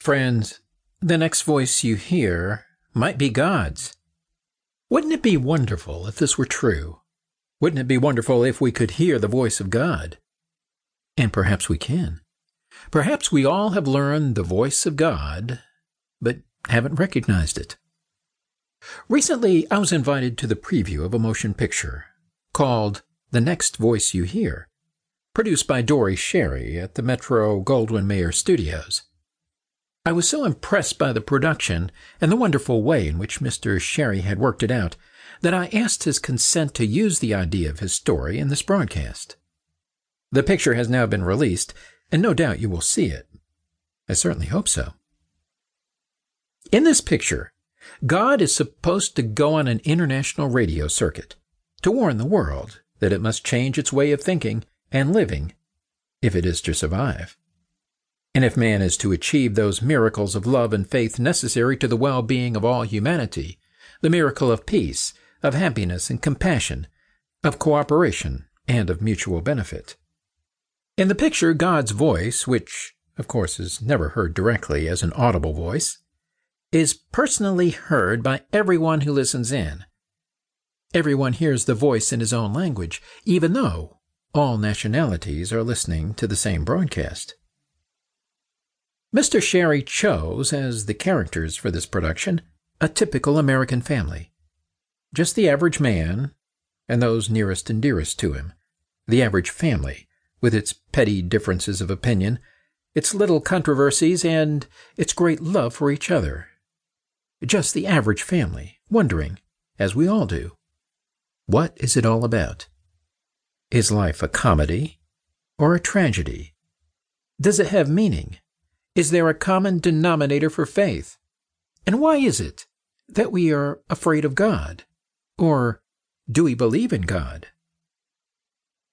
Friends, the next voice you hear might be God's. Wouldn't it be wonderful if this were true? Wouldn't it be wonderful if we could hear the voice of God? And perhaps we can. Perhaps we all have learned the voice of God, but haven't recognized it. Recently, I was invited to the preview of a motion picture called The Next Voice You Hear, produced by Dore Schary at the Metro Goldwyn Mayer Studios. I was so impressed by the production and the wonderful way in which Mr. Schary had worked it out that I asked his consent to use the idea of his story in this broadcast. The picture has now been released, and no doubt you will see it. I certainly hope so. In this picture, God is supposed to go on an international radio circuit to warn the world that it must change its way of thinking and living if it is to survive. And if man is to achieve those miracles of love and faith necessary to the well being of all humanity, the miracle of peace, of happiness and compassion, of cooperation, and of mutual benefit. In the picture, God's voice, which, of course, is never heard directly as an audible voice, is personally heard by everyone who listens in. Everyone hears the voice in his own language, even though all nationalities are listening to the same broadcast. Mr. Schary chose, as the characters for this production, a typical American family. Just the average man, and those nearest and dearest to him. The average family, with its petty differences of opinion, its little controversies, and its great love for each other. Just the average family, wondering, as we all do, what is it all about? Is life a comedy or a tragedy? Does it have meaning? Is there a common denominator for faith? And why is it that we are afraid of God? Or do we believe in God?